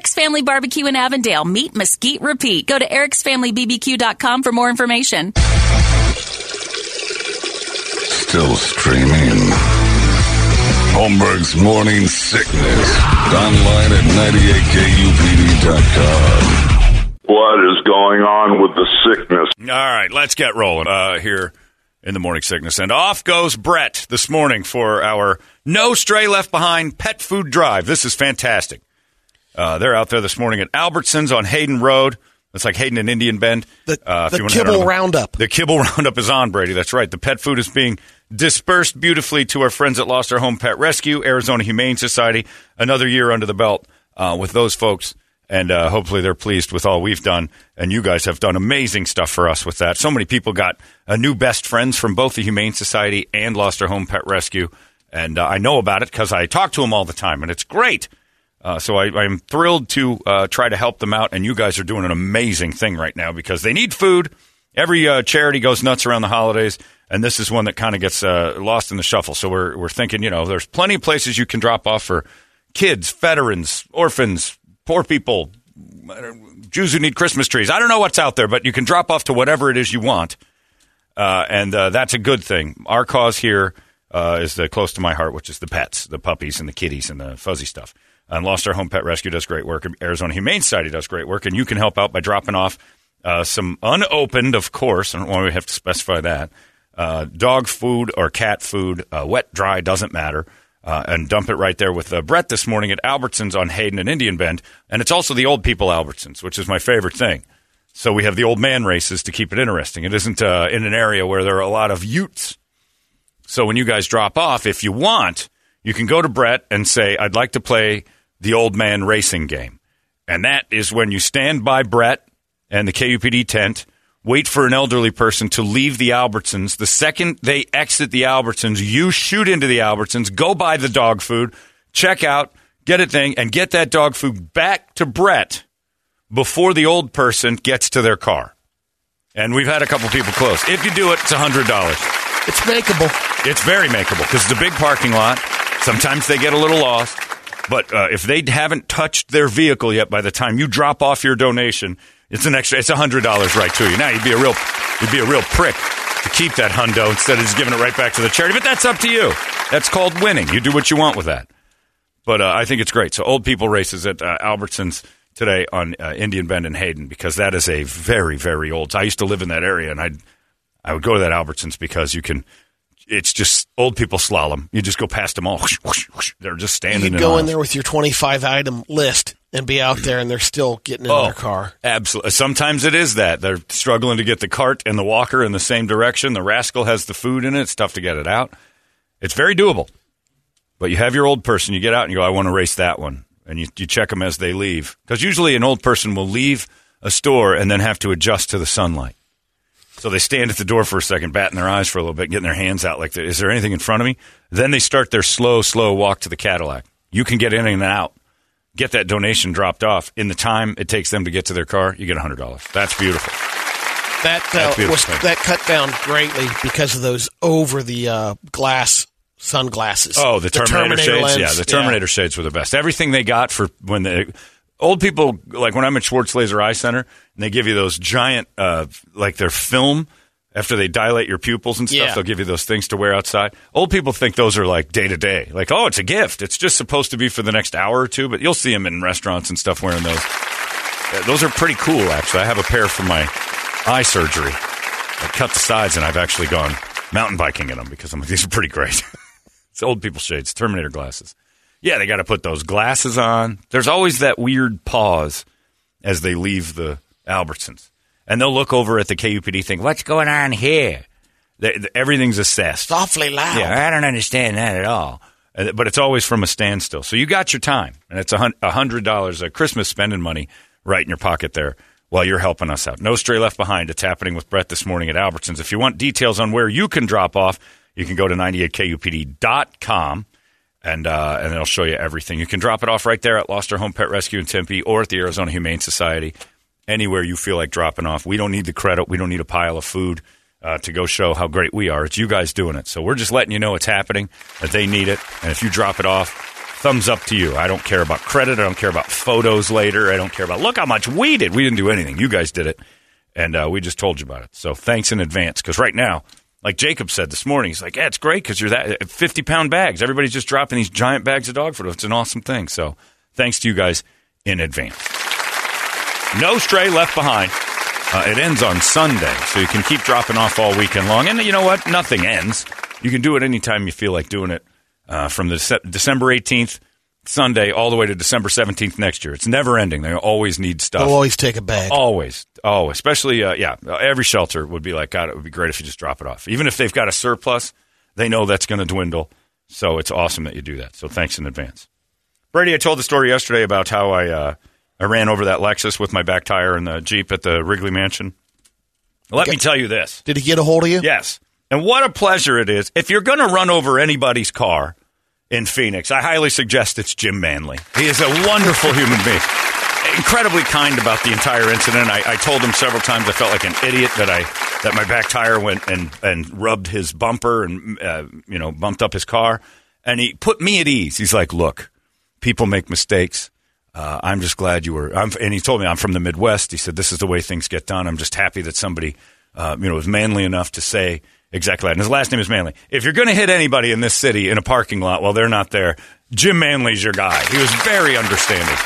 Eric's Family Barbecue in Avondale. Meet Mesquite Repeat. Go to ericsfamilybbq.com for more information. Still streaming. Holmberg's Morning Sickness. Online at 98kupd.com. What is going on with the sickness? All right, let's get rolling uh, here in the morning sickness. And off goes Brett this morning for our No Stray Left Behind Pet Food Drive. This is fantastic. Uh, they're out there this morning at Albertsons on Hayden Road. It's like Hayden and Indian Bend. The, Uh, if the kibble roundup. The kibble roundup is on, Brady. That's right. The pet food is being dispersed beautifully to our friends at Lost Our Home Pet Rescue, Arizona Humane Society. Another year under the belt uh, with those folks. And uh, hopefully they're pleased with all we've done. And you guys have done amazing stuff for us with that. So many people got uh, new best friends from both the Humane Society and Lost Our Home Pet Rescue. And uh, I know about it because I talk to them all the time, and it's great. Uh, so I, I'm thrilled to uh, try to help them out, and you guys are doing an amazing thing right now because they need food. Every uh, charity goes nuts around the holidays, and this is one that kind of gets uh, lost in the shuffle. So we're we're thinking, you know, there's plenty of places you can drop off for kids, veterans, orphans, poor people, Jews who need Christmas trees. I don't know what's out there, but you can drop off to whatever it is you want, uh, and uh, that's a good thing. Our cause here is the close to my heart, which is the pets, the puppies and the kitties and the fuzzy stuff. And Lost Our Home Pet Rescue does great work. Arizona Humane Society does great work, and you can help out by dropping off uh, some unopened, of course. I don't why we have to specify that. Uh, dog food or cat food, uh, wet, dry, doesn't matter. Uh, and dump it right there with Brett this morning at Albertsons on Hayden and Indian Bend. And it's also the old people Albertsons, which is my favorite thing. So we have the old man races to keep it interesting. It isn't uh, in an area where there are a lot of utes. So when you guys drop off, if you want, you can go to Brett and say, I'd like to play the old man racing game. And that is when you stand by Brett and the KUPD tent, wait for an elderly person to leave the Albertsons. The second they exit the Albertsons, you shoot into the Albertsons, go buy the dog food, check out, get a thing, and get that dog food back to Brett before the old person gets to their car. And we've had a couple people close. If you do it, it's $100. It's makeable. It's very makeable because it's a big parking lot. Sometimes they get a little lost. But uh, if they haven't touched their vehicle yet by the time you drop off your donation, it's an extra. It's hundred dollars right to you. Now you'd be a real, you'd be a real prick to keep that hundo instead of just giving it right back to the charity. But that's up to you. That's called winning. You do what you want with that. But uh, I think it's great. So old people races at uh, Albertsons today on uh, Indian Bend and Hayden because that is a very very old. I used to live in that area and I, I would go to that Albertsons because you can. It's just old people slalom. You just go past them all. Whoosh, whoosh, whoosh. They're just standing there. You go in there with your 25 item list and be out there, and they're still getting in their oh, car. Absolutely. Sometimes it is that. They're struggling to get the cart and the walker in the same direction. The rascal has the food in it. It's tough to get it out. It's very doable. But you have your old person, you get out and you go, I want to race that one. And you, you check them as they leave. Because usually an old person will leave a store and then have to adjust to the sunlight. So they stand at the door for a second, batting their eyes for a little bit, getting their hands out like, is there anything in front of me? Then they start their slow, slow walk to the Cadillac. You can get in and out, get that donation dropped off. In the time it takes them to get to their car, you get $100. That's beautiful. That That's uh, beautiful. was that cut down greatly because of those over the uh, glass sunglasses. Oh, the Terminator, shades. lens. Yeah, the Terminator shades were the best. Everything they got for when the Old people, like when I'm at Schwartz Laser Eye Center, and they give you those giant, uh, like their film after they dilate your pupils and stuff, Yeah. they'll give you those things to wear outside. Old people think those are like day to day. Like, oh, it's a gift. It's just supposed to be for the next hour or two, but you'll see them in restaurants and stuff wearing those. Uh, those are pretty cool, actually. I have a pair from my eye surgery. I cut the sides, and I've actually gone mountain biking in them because I'm like, these are pretty great. it's old people shades, Terminator glasses. Yeah, they got to put those glasses on. There's always that weird pause as they leave the Albertsons. And they'll look over at the KUPD thing. What's going on here? They, they- everything's assessed. It's awfully loud. Yeah, I don't understand that at all. Uh, But it's always from a standstill. So you got your time, and it's a a hundred dollars of Christmas spending money right in your pocket there while you're helping us out. No stray left behind. It's happening with Brett this morning at Albertsons. If you want details on where you can drop off, you can go to 98kupd.com. And uh, and it'll show you everything. You can drop it off right there at Lost Our Home Pet Rescue in Tempe or at the Arizona Humane Society. Anywhere you feel like dropping off. We don't need the credit. We don't need a pile of food uh, to go show how great we are. It's you guys doing it. So we're just letting you know it's happening, that they need it. And if you drop it off, thumbs up to you. I don't care about credit. I don't care about photos later. I don't care about, look how much we did. We didn't do anything. You guys did it. And uh, we just told you about it. So thanks in advance. Because right now, like Jacob said this morning, he's like, yeah, it's great because you're that 50 pound bags. Everybody's just dropping these giant bags of dog food. It's an awesome thing. So thanks to you guys in advance. No stray left behind. Uh, it ends on Sunday, so you can keep dropping off all weekend long. And you know what? Nothing ends. You can do it anytime you feel like doing it uh, from the Dece- December 18th, Sunday, all the way to December 17th next year. It's never ending. They always need stuff. They'll always take a bag. Always. Oh, especially, uh, yeah, every shelter would be like, God, it would be great if you just drop it off. Even if they've got a surplus, they know that's going to dwindle. So it's awesome that you do that. So thanks in advance. Brady, I told the story yesterday about how I, uh, I ran over that Lexus with my back tire in the Jeep at the Wrigley Mansion. Let me tell you this. Did he get a hold of you? Yes. And what a pleasure it is. If you're going to run over anybody's car in Phoenix, I highly suggest it's Jim Manley. He is a wonderful human being. Incredibly kind about the entire incident. I, I told him several times I felt like an idiot that I that my back tire went and, and rubbed his bumper and uh, you know bumped up his car, and he put me at ease. He's like, "Look, people make mistakes. Uh, I'm just glad you were." I'm, and he told me I'm from the Midwest. He said, "This is the way things get done." I'm just happy that somebody, uh, you know, was manly enough to say exactly that. And his last name is Manley. If you're going to hit anybody in this city in a parking lot while they're not there, Jim Manley's your guy. He was very understanding.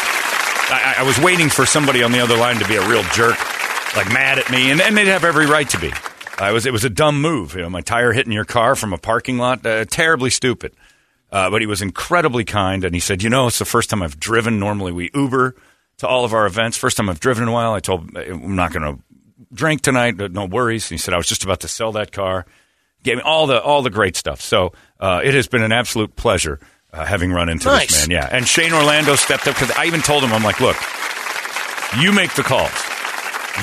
I, I was waiting for somebody on the other line to be a real jerk, like mad at me, and, and they'd have every right to be. I was. It was a dumb move. You know, my tire hitting your car from a parking lot, uh, terribly stupid. Uh, but he was incredibly kind, and he said, "You know, it's the first time I've driven. Normally, we Uber to all of our events. First time I've driven in a while. I told I'm not going to drink tonight. No worries." he said, "I was just about to sell that car." Gave me all the all the great stuff. So uh, it has been an absolute pleasure uh, having run into Nice. this man. Yeah, and Shane Orlando stepped up because I even told him, "I'm like, look, you make the calls.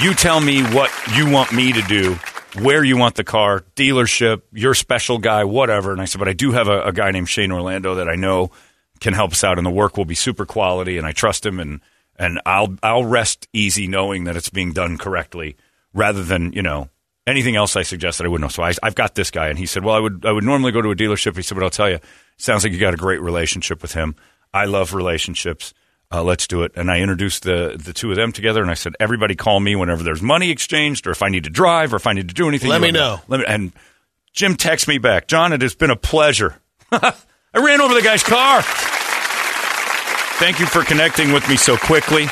You tell me what you want me to do." Where you want the car, dealership, your special guy, whatever. And I said, but I do have a, a guy named Shane Orlando that I know can help us out, and the work will be super quality, and I trust him, and and I'll I'll rest easy knowing that it's being done correctly, rather than you know anything else I suggested I wouldn't know. So I, I've got this guy, and he said, well, I would I would normally go to a dealership. He said, but I'll tell you, sounds like you got a great relationship with him. I love relationships. Uh, let's do it. And I introduced the the two of them together, and I said, everybody call me whenever there's money exchanged, or if I need to drive, or if I need to do anything. Let me know. Let me. And Jim texts me back, John. It has been a pleasure. I ran over the guy's car. Thank you for connecting with me so quickly,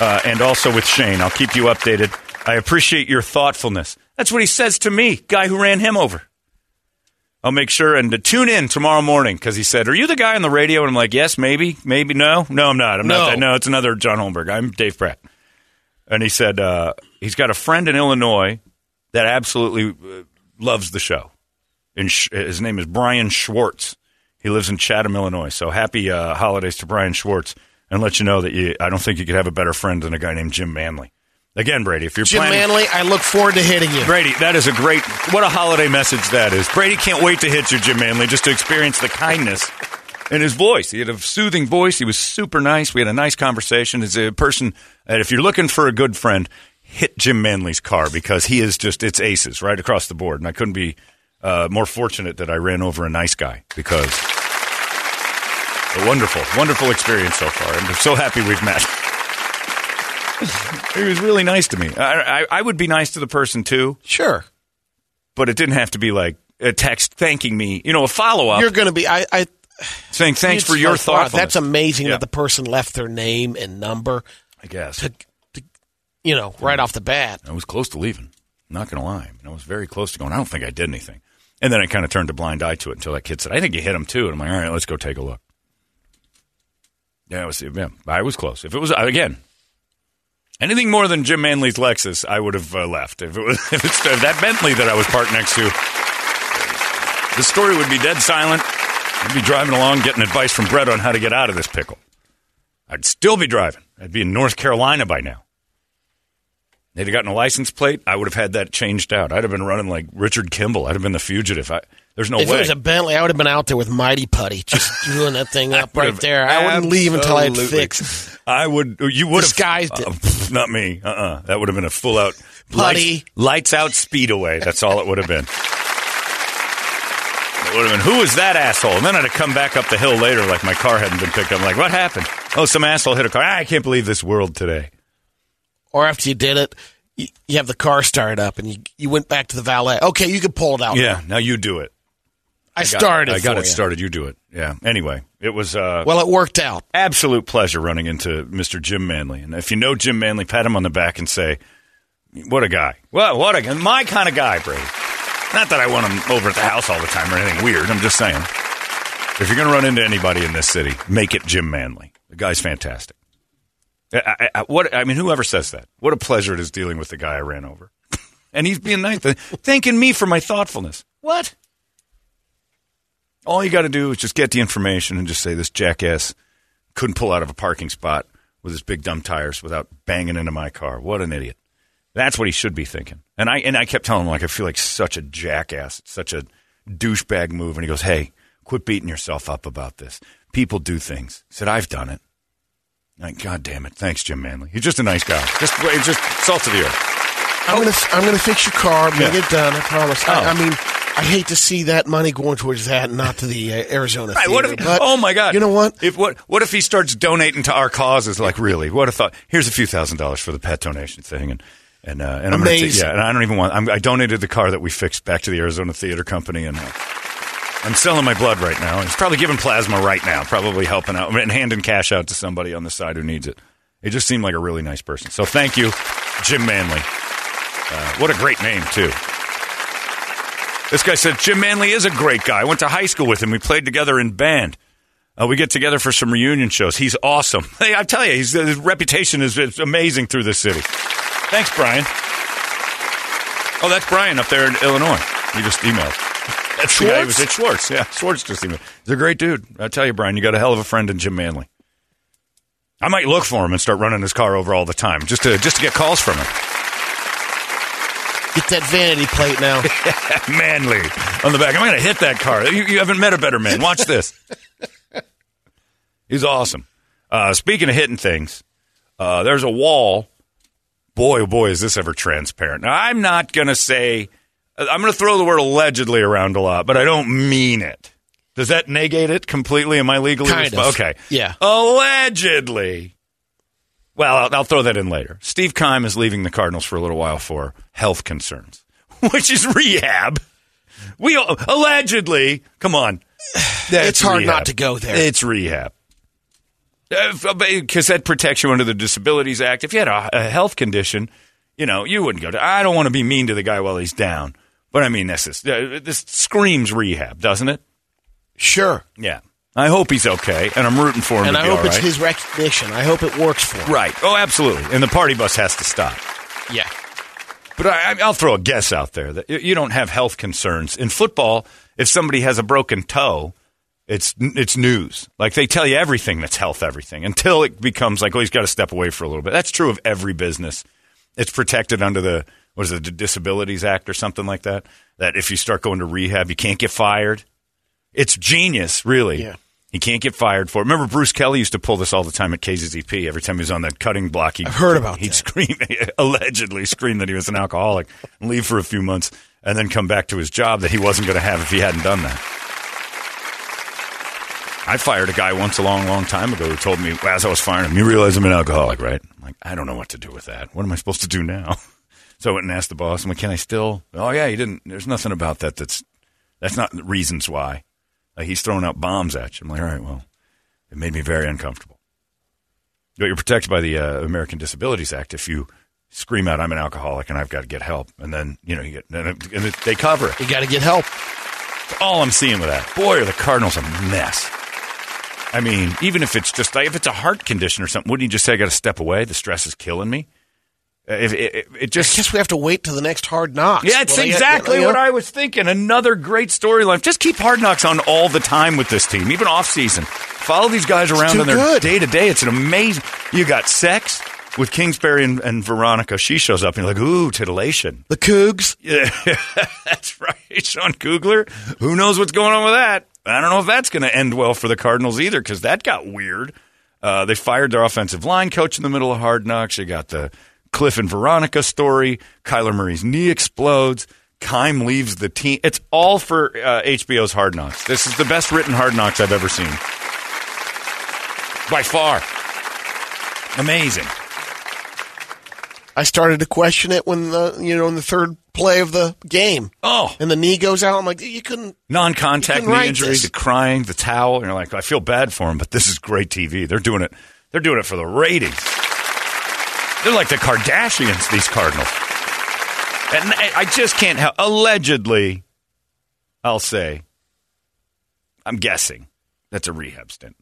uh, and also with Shane. I'll keep you updated. I appreciate your thoughtfulness. That's what he says to me, guy who ran him over. I'll make sure and to tune in tomorrow morning because he said, "Are you the guy on the radio?" And I'm like, "Yes, maybe, maybe no, no, I'm not. I'm No. not that. No, it's another John Holmberg. I'm Dave Pratt." And he said uh, he's got a friend in Illinois that absolutely uh, loves the show. And sh- his name is Brian Schwartz. He lives in Chatham, Illinois. So happy uh, holidays to Brian Schwartz, and let you know that you, I don't think you could have a better friend than a guy named Jim Manley. Again, Brady, if you're Jim planning, Manley, I look forward to hitting you. Brady, that is a great. What a holiday message that is. Brady can't wait to hit you, Jim Manley, just to experience the kindness in his voice. He had a soothing voice. He was super nice. We had a nice conversation. As a person, and if you're looking for a good friend, hit Jim Manley's car because he is just it's aces right across the board. And I couldn't be uh, more fortunate that I ran over a nice guy because A wonderful, wonderful experience so far. I'm so happy we've met. He was really nice to me. I, I, I would be nice to the person too, Sure. but it didn't have to be like a text thanking me. You know, a follow up You're going to be. I. I saying thanks for your thoughtfulness. That's amazing Yeah. that the person left their name and number. I guess. To, to, you know, right off the bat. I was close to leaving. Not going to lie. I was very close to going. I don't think I did anything. And then I kind of turned a blind eye to it until that kid said, I think you hit him too. And I'm like, all right, let's go take a look. Yeah, it was, yeah I was close. If it was, again, anything more than Jim Manley's Lexus, I would have uh, left. If it was if it's that Bentley that I was parked next to, the story would be dead silent. I'd be driving along getting advice from Brett on how to get out of this pickle. I'd still be driving. I'd be in North Carolina by now. They'd have gotten a license plate. I would have had that changed out. I'd have been running like Richard Kimball. I'd have been the fugitive. I, there's no if way. it was a Bentley, I would have been out there with Mighty Putty, just doing that thing up right there. I wouldn't leave until I had fixed. I would. You would Disguised have it. Uh, not me. Uh. uh That would have been a full out Putty. lights, lights out speed away. That's all it would have been. It would have been. Who was that asshole? And then I'd have come back up the hill later, like my car hadn't been picked up. I'm like, what happened? Oh, some asshole hit a car. I can't believe this world today. Or after you did it, you, you have the car started up and you you went back to the valet. Okay, you can pull it out. Yeah. Now you do it. I got- started. I got it you. started. You do it. Yeah. Anyway, it was. uh Well, it worked out. absolute pleasure running into Mr. Jim Manley. And if you know Jim Manley, pat him on the back and say, "What a guy! Well, what a! My kind of guy, Brady." Not that I want him over at the house all the time or anything weird. I'm just saying, if you're going to run into anybody in this city, make it Jim Manley. The guy's fantastic. I, I, I- what I mean, whoever says that, what a pleasure it is dealing with the guy I ran over, and he's being nice, thanking me for my thoughtfulness. What? All you got to do is just get the information and just say this jackass couldn't pull out of a parking spot with his big dumb tires without banging into my car. What an idiot. That's what he should be thinking. And I and I kept telling him like I feel like such a jackass, it's such a douchebag move. And he goes, "Hey, quit beating yourself up about this. People do things." He said, "I've done it." Like, God damn it! Thanks, Jim Manley. He's just a nice guy. Just, just salt of the earth. I'm gonna I'm gonna fix your car. Make Yeah. it done. I promise. Oh. I, I mean, I hate to see that money going towards that, and not to the uh, Arizona. Right, theater, if, but oh my God! You know what? If what what if he starts donating to our causes? Like really, what a thought! Here's a few thousand dollars for the pet donation thing, and and uh, and I'm gonna Amazing. yeah, and I don't even want. I'm, I donated the car that we fixed back to the Arizona Theater Company, and uh, I'm selling my blood right now. He's probably giving plasma right now, probably helping out and handing cash out to somebody on the side who needs it. It just seemed like a really nice person. So thank you, Jim Manley. Uh, what a great name too. This guy said Jim Manley is a great guy. I went to high school with him. We played together in band. Uh, we get together for some reunion shows. He's awesome. Hey, I tell you, he's, his reputation is, amazing through this city. Thanks, Brian. Oh, that's Brian up there in Illinois. He just emailed. That's the guy who was at Schwartz. Yeah, Schwartz just emailed. He's a great dude. I tell you, Brian, you got a hell of a friend in Jim Manley. I might look for him and start running his car over all the time just to just to get calls from him. Get that vanity plate now. Manly on the back. I'm going to hit that car. You, you haven't met a better man. Watch this. He's awesome. Uh, speaking of hitting things, uh, there's a wall. Boy, oh boy, is this ever transparent. Now, I'm not going to say, I'm going to throw the word allegedly around a lot, but I don't mean it. Does that negate it completely? Am I legally Kind of. Okay. Yeah. Allegedly. Well, I'll, I'll throw that in later. Steve Keim is leaving the Cardinals for a little while for health concerns, which is rehab. We allegedly, come on. It's hard rehab. not to go there. It's rehab. Because that protects you under the Disabilities Act. If you had a, a health condition, you know, you wouldn't go to. I don't want to be mean to the guy while he's down, but I mean, this is uh, this screams rehab, doesn't it? Sure. Yeah. I hope he's okay, and I'm rooting for him And to I be hope all it's right. his recognition. I hope it works for him. Right. Oh, absolutely. And the party bus has to stop. Yeah. But I, I'll throw a guess out there that you- you don't have health concerns in football. If somebody has a broken toe, it's it's news. Like they tell you everything that's health, everything until it becomes like, oh, he's got to step away for a little bit. That's true of every business. It's protected under the what is it, the Disabilities Act or something like that. That if you start going to rehab, you can't get fired. It's genius, really. Yeah. He can't get fired for it. Remember, Bruce Kelly used to pull this all the time at KZZP. Every time he was on that cutting block, he, I've heard about he'd that. scream, allegedly scream that he was an alcoholic, and leave for a few months, and then come back to his job that he wasn't going to have if he hadn't done that. I fired a guy once a long, long time ago who told me as I was firing him, "You realize I'm an alcoholic, right?" I'm like, "I don't know what to do with that. What am I supposed to do now?" So I went and asked the boss. I'm like, "Can I still?" Oh yeah, he didn't. There's nothing about that. That's that's not reasons why. Like he's throwing out bombs at you. I'm like, all right, well, it made me very uncomfortable. But you're protected by the uh, American Disabilities Act if you scream out, "I'm an alcoholic and I've got to get help," and then you know you get and, it, and it, they cover it. You got to get help. All I'm seeing with that, boy, are the Cardinals a mess. I mean, even if it's just like if it's a heart condition or something, wouldn't you just say I got to step away? The stress is killing me. Uh, If it, it, it I just guess we have to wait till the next hard knocks. yeah, it's Well, exactly you know, what I was thinking. Another great storyline. Just keep Hard Knocks on all the time with this team, even off season. Follow these guys around on their day to day. It's an amazing. You got sex with Kingsbury and, and Veronica. She shows up and you're like, ooh, titillation. The Cougs. Yeah, that's right. Sean Kugler. Who knows what's going on with that? I don't know if that's going to end well for the Cardinals either because that got weird. Uh, they fired their offensive line coach in the middle of Hard Knocks. You got the Kliff and Veronica story. Kyler Murray's knee explodes. Keim leaves the team. It's all for uh, HBO's Hard Knocks. This is the best written Hard Knocks I've ever seen. By far. Amazing. I started to question it when the you know in the third play of the game, Oh, and the knee goes out. I'm like, you couldn't. non-contact You can knee injury, the crying, the towel. And you're like, I feel bad for him, but this is great TV. They're doing it. They're doing it for the ratings. They're like the Kardashians. These Cardinals, and I just can't help. Allegedly, I'll say, I'm guessing that's a rehab stint.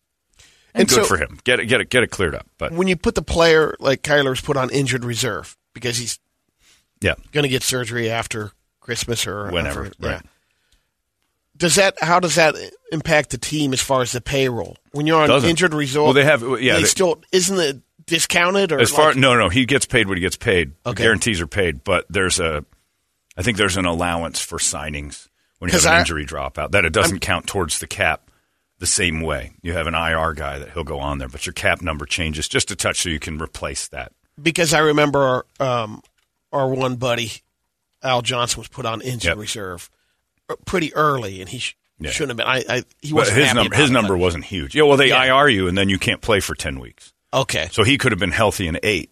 And, And good so- for him. Get it, get it, get it cleared up. But When you put the player like Kyler's put on injured reserve because he's yeah, going to get surgery after Christmas or Whenever, after- right. Does that? How does that impact the team as far as the payroll? When you're on Doesn't. injured reserve, Well, they have- yeah, They they- still isn't it discounted or As far like- no, no, he gets paid what he gets paid. The Okay. guarantees are paid, but there's a, I think there's an allowance for signings when you have an I- injury dropout that it doesn't count towards the cap the same way. You have an IR guy that he'll go on there, but your cap number changes just a touch so you can replace that. because I remember um, our one buddy Al Johnson was put on injury Yep. reserve uh, pretty early, and he sh- Yeah. shouldn't have been. I, I he wasn't his number, his it, number but- wasn't huge. Yeah, well, they Yeah. IR you and then you can't play for ten weeks. Okay. So he could have been healthy in eight.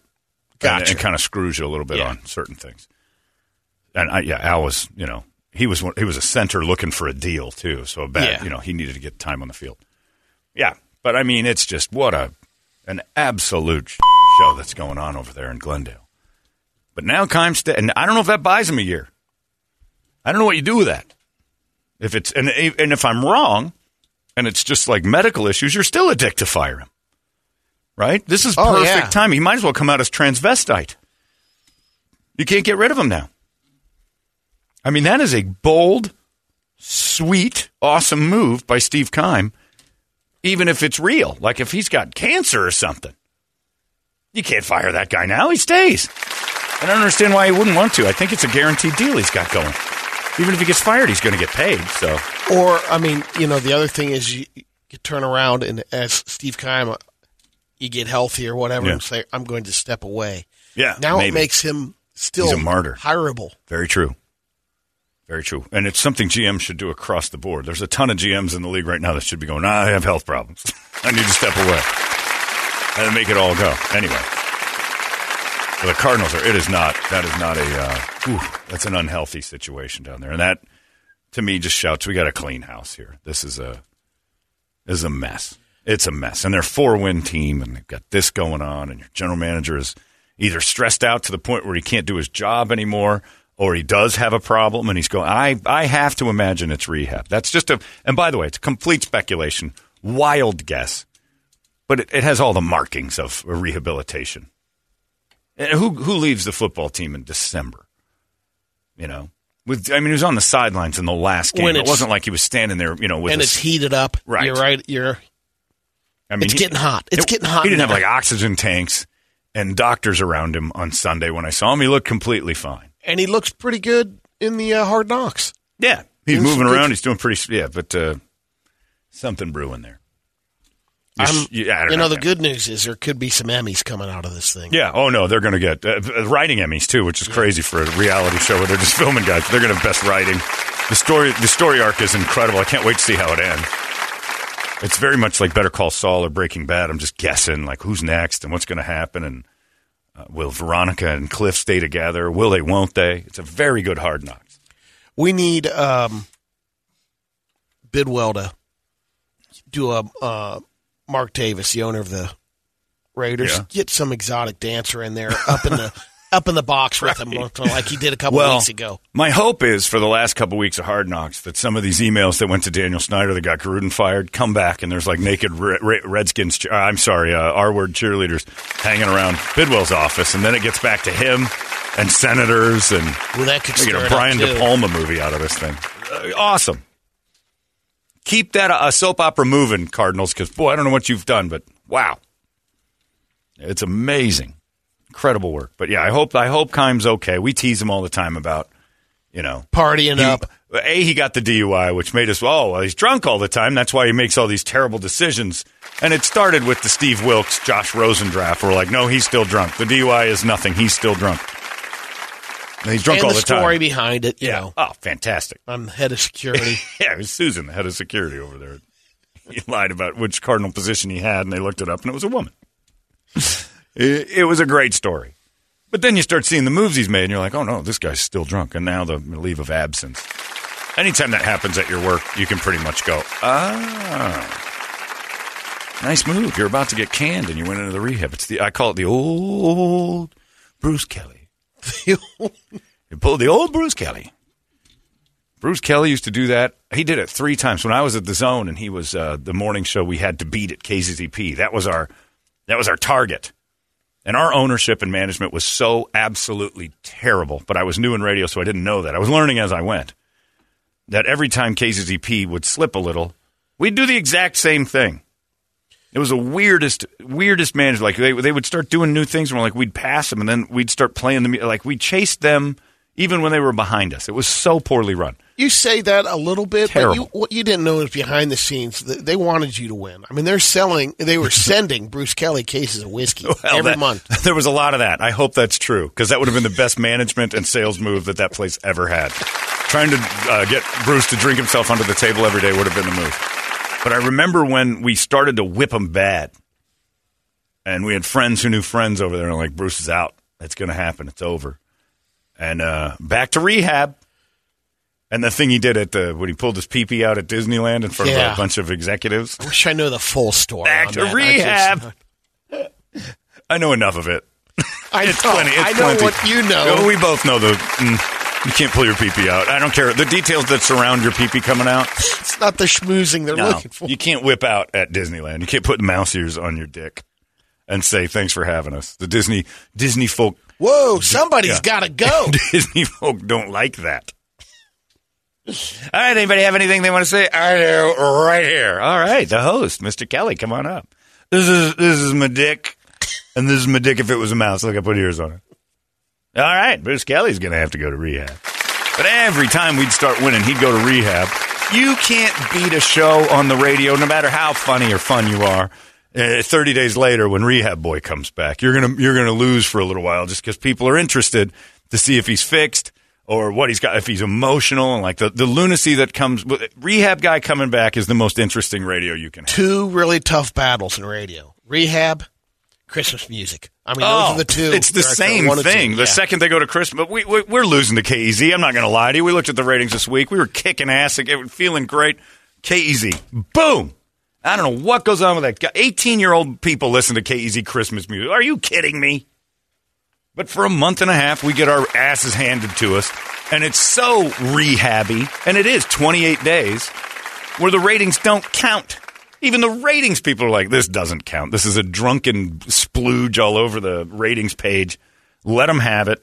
And Gotcha. kind of screws you a little bit Yeah. on certain things. And I, yeah, Al was, you know, he was he was a center looking for a deal too. So bad, Yeah. you know, he needed to get time on the field. Yeah, but I mean, it's just what a an absolute show that's going on over there in Glendale. But now Keim's sta- and I don't know if that buys him a year. I don't know what you do with that. If it's and and if I'm wrong, and it's just like medical issues, you're still a dick to fire him right? This is Oh, perfect yeah. time. He might as well come out as transvestite. You can't get rid of him now. I mean, that is a bold, sweet, awesome move by Steve Keim, even if it's real. Like if he's got cancer or something. You can't fire that guy now. He stays. I don't understand why he wouldn't want to. I think it's a guaranteed deal he's got going. Even if he gets fired, he's going to get paid. So Or I mean, you know, the other thing is you, you turn around and as Steve Keim, you get healthy or whatever, Yeah. and say, "I'm going to step away." yeah, Now maybe. it makes him still He's a martyr. hireable. Very true. Very true. And it's something GMs should do across the board. There's a ton of GMs in the league right now that should be going, I have health problems. I need to step away. And make it all go. Anyway. For the Cardinals are it is not that is not a uh, whew, that's an unhealthy situation down there. And that to me just shouts, we got a clean house here. This is a this is a mess. It's a mess. And they're four win team and they've got this going on and your general manager is either stressed out to the point where he can't do his job anymore or he does have a problem and he's going I I have to imagine it's rehab. That's just a and by the way, it's complete speculation, wild guess. But it, it has all the markings of rehabilitation. And who who leaves the football team in December? You know, with I mean, he was on the sidelines in the last game. It wasn't like he was standing there, you know, with and a it's heated up. Right. You're right. You're I mean, It's getting hot. It's it- getting hot He didn't have like oxygen tanks and doctors around him on Sunday. When I saw him, he looked completely fine. and he looks pretty good in the uh, hard knocks. Yeah, he's Doing moving some around. He's doing pretty. Yeah, but uh, something brewing there. You sh- I'm- you- I don't you know, the man. good news is there could be some Emmys coming out of this thing. Yeah. Oh no, they're going to get uh, uh, writing Emmys too, which is crazy for a reality show where they're just filming guys. They're going to have best writing. The story, the story arc is incredible. I can't wait to see how it ends. It's very much like Better Call Saul or Breaking Bad. I'm just guessing, like who's next and what's going to happen, and uh, will Veronica and Kliff stay together? Will they? Won't they? It's a very good Hard Knocks. We need um, Bidwell to do a uh, Mark Davis, the owner of the Raiders, Yeah. get some exotic dancer in there up in the up in the box with him, like he did a couple Well, weeks ago. my hope is for the last couple weeks of Hard Knocks that some of these emails that went to Daniel Snyder that got Gruden fired come back and there's like naked Re- Re- Redskins, che- I'm sorry, uh, R word cheerleaders hanging around Bidwell's office, and then it gets back to him and senators and Well, that could get a Brian. De Palma movie out of this thing. Uh, awesome. Keep that uh, soap opera moving, Cardinals, because boy, I don't know what you've done, but wow, it's amazing, incredible work. But yeah, I hope I hope Keim's okay. We tease him all the time about you know Partying he- up. A, he got the DUI, which made us, oh, well, he's drunk all the time. That's why he makes all these terrible decisions. And it started with the Steve Wilks, Josh Rosen draft. We're like, no, he's still drunk. The DUI is nothing. He's still drunk. And he's drunk and all the the, time. story behind it, you yeah. know. Oh, fantastic. I'm head of security. Yeah, it was Susan, the head of security over there. He lied about which cardinal position he had, and they looked it up, and it was a woman. It, it was a great story. But then you start seeing the moves he's made, and you're like, oh no, this guy's still drunk. And now the leave of absence. Anytime that happens at your work, you can pretty much go, ah. Nice move. You're about to get canned, and you went into the rehab. It's the I call it the old Bruce Kelly. You pulled the old Bruce Kelly. Bruce Kelly used to do that. He did it three times when I was at the Zone, and he was uh, the morning show we had to beat at KZZP. That was our that was our target, and our ownership and management was so absolutely terrible. But I was new in radio, so I didn't know that. I was learning as I went. That every time KZZP would slip a little, we'd do the exact same thing. It was the weirdest, weirdest management. Like they they would start doing new things, and we're like we'd pass them, and then we'd start playing them. Like we chased them even when they were behind us. It was so poorly run. You say that a little bit, Terrible. but you, what you didn't know is behind the scenes, th- they wanted you to win. I mean, they're selling, they were sending Bruce Kelly cases of whiskey Well, every that- month. There was a lot of that. I hope that's true because that would have been the best management and sales move that that place ever had. Trying to uh, get Bruce to drink himself under the table every day would have been the move. But I remember when we started to whip him bad, and we had friends who knew friends over there, and like Bruce is out. It's going to happen. It's over. And uh, back to rehab. And the thing he did at the when he pulled his pee pee out at Disneyland in front of a bunch of executives. I wish I knew the full story. Back on to that. I rehab. just- I know enough of it. I, It's know, plenty. It's I know plenty. what you know. We both know the. Mm, you can't pull your pee out. I don't care. The details that surround your pee coming out. it's not the schmoozing they're No, looking for. you can't whip out at Disneyland. You can't put mouse ears on your dick and say thanks for having us. The Disney Disney folk Whoa, somebody's Yeah. got to go. Disney folk don't like that. All right, anybody have anything they want to say? I do, right here. All right, the host, Mr. Kelly, come on up. This is this is my dick, and this is my dick if it was a mouse. Look, I put ears on it. All right, Bruce Kelly's going to have to go to rehab. But every time we'd start winning, he'd go to rehab. You can't beat a show on the radio, no matter how funny or fun you are. Uh, Thirty days later, when Rehab Boy comes back, you're gonna you're gonna lose for a little while just because people are interested to see if he's fixed or what he's got, if he's emotional and like the, the lunacy that comes. with Rehab guy coming back is the most interesting radio you can have. two really tough battles in radio: rehab, Christmas music. I mean, those are the two. Oh, It's the same two. thing. The Yeah. second they go to Christmas, but we, we, we're losing to KEZ. I'm not going to lie to you. We looked at the ratings this week. We were kicking ass, feeling great. KEZ, boom. I don't know what goes on with that. guy. 18 year old people listen to KEZ Christmas music. Are you kidding me? But for a month and a half, we get our asses handed to us, and it's so rehabby, and it is 28 days where the ratings don't count. Even the ratings people are like, this doesn't count. This is a drunken splooge all over the ratings page. Let them have it.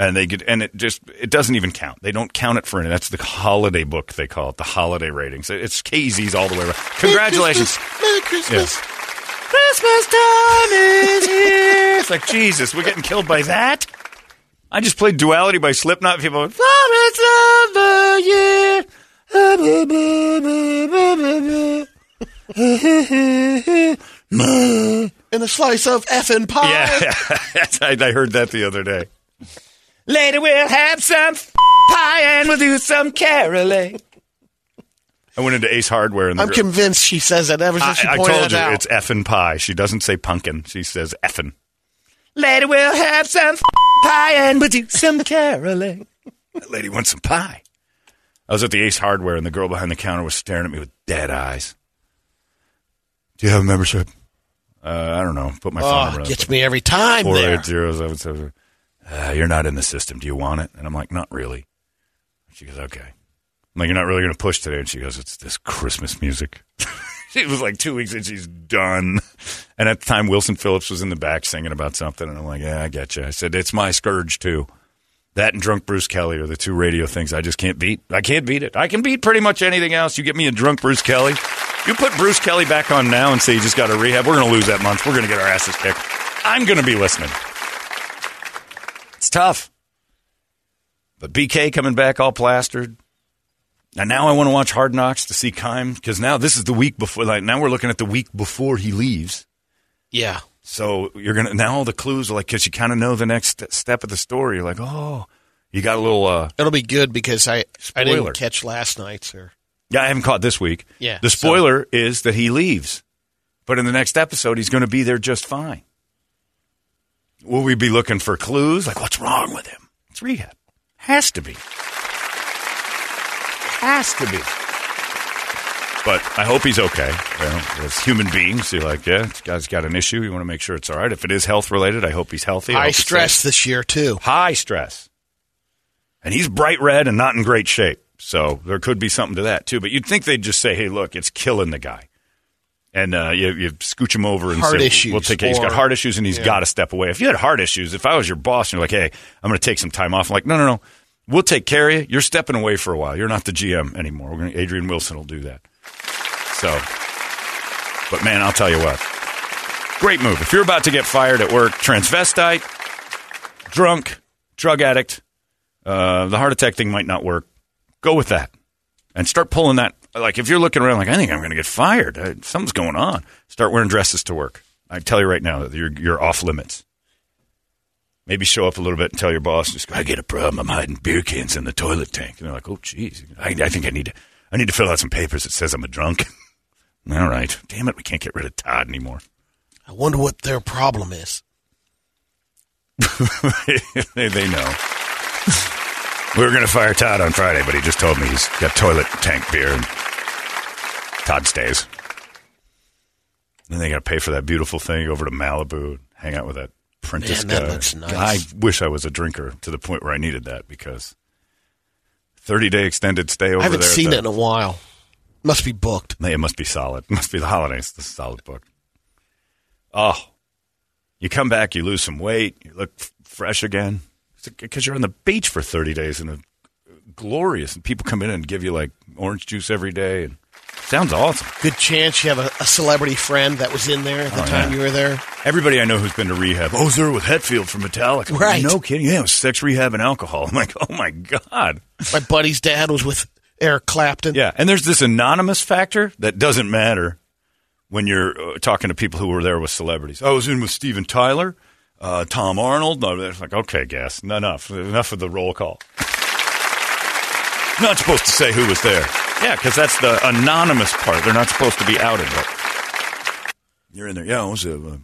And they get, and it just, it doesn't even count. They don't count it for any. That's the holiday book, they call it, the holiday ratings. It's KZ's all the way around. Congratulations. Merry Christmas. Yes. Christmas time is here. It's like, Jesus, we're getting killed by that? I just played Duality by Slipknot. People went, Flowers of year. And a slice of effing pie. Yeah, I heard that the other day. Later we'll have some pie and we'll do some caroling. I went into Ace Hardware and I'm girl- convinced she says that ever I, since she I pointed told it you out. it's effing pie. She doesn't say pumpkin. She says effing. Lady will have some pie and we'll do some caroling. That lady wants some pie. I was at the Ace Hardware and the girl behind the counter was staring at me with dead eyes. Do you have a membership? Uh, I don't know. Put my phone oh, number. gets me every time Four there. eight zero seven seven. Uh, you're not in the system. Do you want it? And I'm like, not really. She goes, okay. I'm like, you're not really going to push today. And she goes, it's this Christmas music. it was like two weeks and she's done. And at the time, Wilson Phillips was in the back singing about something. And I'm like, yeah, I get you. I said, it's my scourge too. That and drunk Bruce Kelly are the two radio things I just can't beat. I can't beat it. I can beat pretty much anything else. You get me a drunk Bruce Kelly. You put Bruce Kelly back on now and say you just got a rehab. We're going to lose that month. We're going to get our asses kicked. I'm going to be listening. It's tough. But BK coming back all plastered. And now I want to watch Hard Knocks to see Keim because now this is the week before. Like now we're looking at the week before he leaves. Yeah. So you're gonna now all the clues are like because you kind of know the next step of the story. You're like, oh, you got a little. uh It'll be good because I I didn't catch last night's or Yeah, I haven't caught this week. Yeah, The so- spoiler is that he leaves, but in the next episode he's going to be there just fine. Will we be looking for clues? Like what's wrong with him? It's rehab. Has to be. Has to be. But I hope he's okay. You know, as human beings, you're like, yeah, this guy's got an issue. You want to make sure it's all right. If it is health related, I hope he's healthy. I high hope he's stress safe. this year too. High stress. And he's bright red and not in great shape. So there could be something to that, too. But you'd think they'd just say, hey, look, it's killing the guy. And uh, you, you scooch him over and Heart say, issues, we'll take it. He's got heart issues and he's yeah. got to step away. If you had heart issues, if I was your boss and you're like, hey, I'm going to take some time off, I'm like, no, no, no. We'll take care of you. You're stepping away for a while. You're not the GM anymore. We're gonna, Adrian Wilson will do that. So, but man, I'll tell you what. Great move. If you're about to get fired at work, transvestite, drunk, drug addict, uh, the heart attack thing might not work. Go with that and start pulling that. Like if you're looking around, like I think I'm going to get fired. Uh, something's going on. Start wearing dresses to work. I tell you right now that you're you're off limits. Maybe show up a little bit and tell your boss, just I get a problem. I'm hiding beer cans in the toilet tank. And they're like, oh, geez, I, I think I need to I need to fill out some papers that says I'm a drunk. All right, damn it, we can't get rid of Todd anymore. I wonder what their problem is. they, they know. We were going to fire Todd on Friday, but he just told me he's got toilet tank beer and Todd stays. Then they got to pay for that beautiful thing over to Malibu, hang out with that Prentice Man, that guy. looks nice. I wish I was a drinker to the point where I needed that because 30 day extended stay over I haven't there. seen the- it in a while. Must be booked. It must be solid. It must be the holidays. This is solid book. Oh, you come back, you lose some weight, you look f- fresh again because you're on the beach for 30 days and it's glorious. And people come in and give you like orange juice every day, and sounds awesome. Good chance you have a, a celebrity friend that was in there at the Oh, time yeah. you were there. Everybody I know who's been to rehab, oh, there with Hetfield from Metallica. Right. No kidding. Yeah, it was sex rehab and alcohol. I'm like, oh my god. My buddy's dad was with Eric Clapton. Yeah, and there's this anonymous factor that doesn't matter when you're uh, talking to people who were there with celebrities. I was in with Steven Tyler, uh, Tom Arnold. No, it's like, okay, guess enough, enough of the roll call. Not supposed to say who was there. Yeah, because that's the anonymous part. They're not supposed to be outed. But you're in there. Yeah, was a, uh,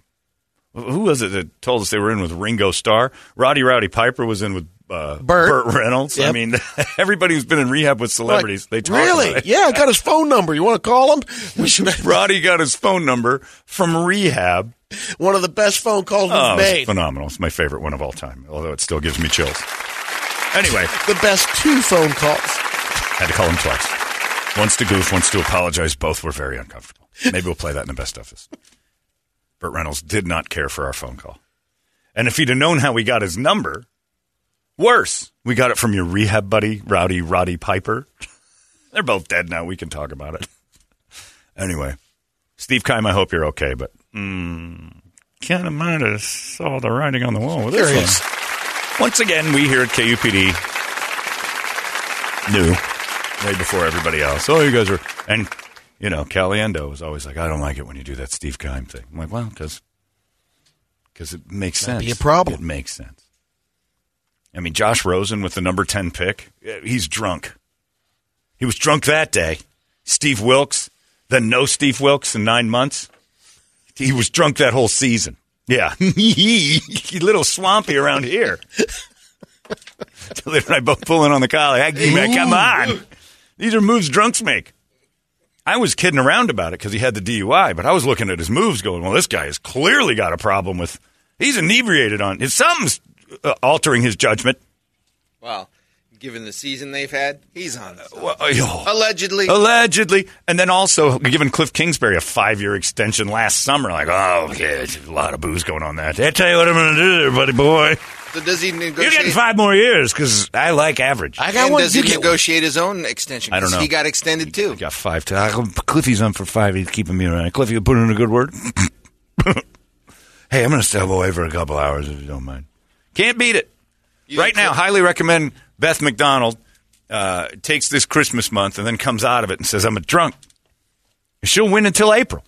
who was it that told us they were in with Ringo Starr? Roddy Rowdy Piper was in with uh, Burt. Reynolds. I mean, everybody who's been in rehab with celebrities, they talk really? about it. Yeah, I got his phone number. You want to call him? We should. Roddy got his phone number from rehab. One of the best phone calls we've Oh, made. phenomenal. It's my favorite one of all time, although it still gives me chills. Anyway, The best two phone calls. had to call him twice. Once to goof, once to apologize. Both were very uncomfortable. Maybe we'll play that in the best office. Burt Reynolds did not care for our phone call. And if he'd have known how we got his number, worse. We got it from your rehab buddy, Rowdy Roddy Piper. They're both dead now. We can talk about it. Anyway, Steve Keim, I hope you're okay, but mm, might have saw the writing on the wall with this one. Once again, we here at KUPD knew way before everybody else. Oh, you guys are, and you know, Caliendo was always like, I don't like it when you do that Steve Keim thing. I'm like, well, because it makes sense. That'd be a problem. It makes sense. I mean, Josh Rosen with the number ten pick, eh, he's drunk. He was drunk that day. Steve Wilks, then no Steve Wilks in nine months. He was drunk that whole season. Yeah, a little swampy around here. Taylor and I both pulling on the collar. Hey, man, come on. These are moves drunks make. I was kidding around about it because he had the DUI, but I was looking at his moves going, well, this guy has clearly got a problem with, he's inebriated on, if something's uh, altering his judgment. Well, given the season they've had, he's on. Well, oh. Allegedly. Allegedly. And then also giving Kliff Kingsbury a five year extension last summer. Like, oh, yeah, a lot of booze going on that. I tell you what I'm going to do there, buddy boy. So does he You're getting five more years because I like average. I got and one. does You he get one. negotiate his own extension? I don't know. He got extended too. I got five. To, I- Cliffy's on for five. He's keeping me around. Cliffy, you put in a good word. hey, I'm going to step away for a couple hours if you don't mind. Can't beat it. You right think now, highly recommend Beth McDonald uh, takes this Christmas month and then comes out of it and says, I'm a drunk. She'll win until April.